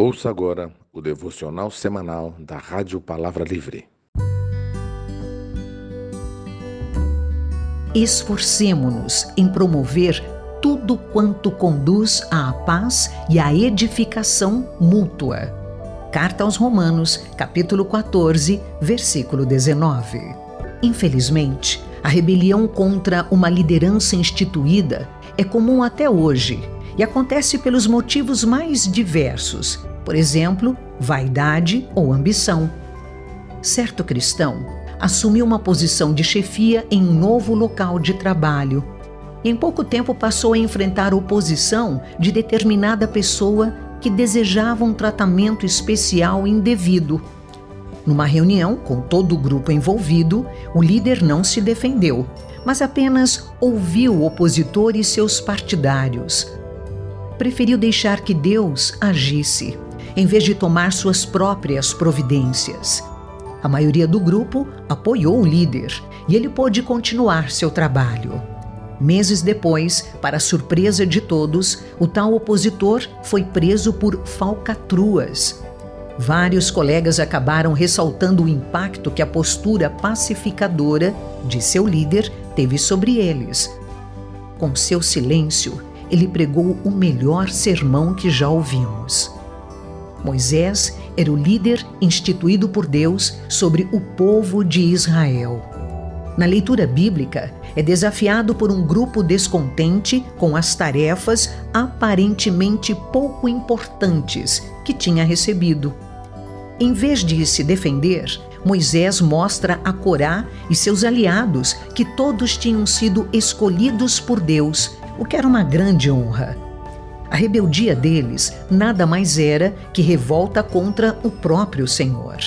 Ouça agora o devocional semanal da Rádio Palavra Livre. Esforcemo-nos em promover tudo quanto conduz à paz e à edificação mútua. Carta aos Romanos, capítulo 14, versículo 19. Infelizmente, a rebelião contra uma liderança instituída é comum até hoje e acontece pelos motivos mais diversos, por exemplo, vaidade ou ambição. Certo cristão assumiu uma posição de chefia em um novo local de trabalho. E em pouco tempo passou a enfrentar oposição de determinada pessoa que desejava um tratamento especial indevido. Numa reunião com todo o grupo envolvido, o líder não se defendeu, mas apenas ouviu o opositor e seus partidários. Preferiu deixar que Deus agisse em vez de tomar suas próprias providências. A maioria do grupo apoiou o líder e ele pôde continuar seu trabalho. Meses depois, para surpresa de todos, o tal opositor foi preso por falcatruas. Vários colegas acabaram ressaltando o impacto que a postura pacificadora de seu líder teve sobre eles. Com seu silêncio, ele pregou o melhor sermão que já ouvimos. Moisés era o líder instituído por Deus sobre o povo de Israel. Na leitura bíblica, é desafiado por um grupo descontente com as tarefas aparentemente pouco importantes que tinha recebido. Em vez de se defender, Moisés mostra a Corá e seus aliados que todos tinham sido escolhidos por Deus, o que era uma grande honra. A rebeldia deles nada mais era que revolta contra o próprio Senhor.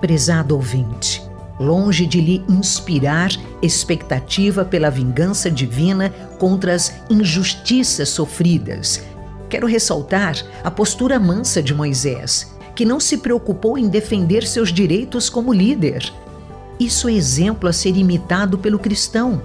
Prezado ouvinte, longe de lhe inspirar expectativa pela vingança divina contra as injustiças sofridas, quero ressaltar a postura mansa de Moisés, que não se preocupou em defender seus direitos como líder. Isso é exemplo a ser imitado pelo cristão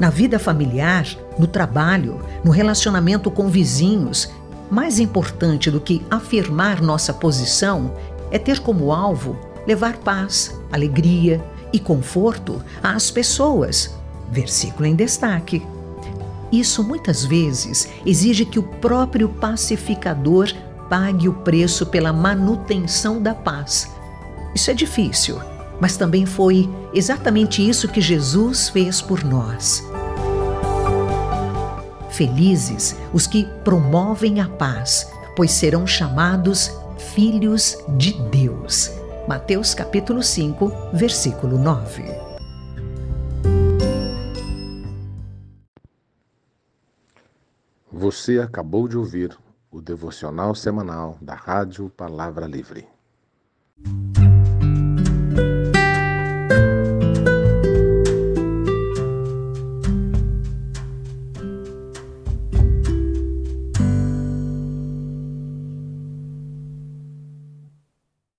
na vida familiar, no trabalho, no relacionamento com vizinhos, mais importante do que afirmar nossa posição é ter como alvo levar paz, alegria e conforto às pessoas. Versículo em destaque. Isso muitas vezes exige que o próprio pacificador pague o preço pela manutenção da paz. Isso é difícil, mas também foi exatamente isso que Jesus fez por nós. Felizes os que promovem a paz, pois serão chamados filhos de Deus. Mateus capítulo 5, versículo 9. Você acabou de ouvir o devocional semanal da Rádio Palavra Livre.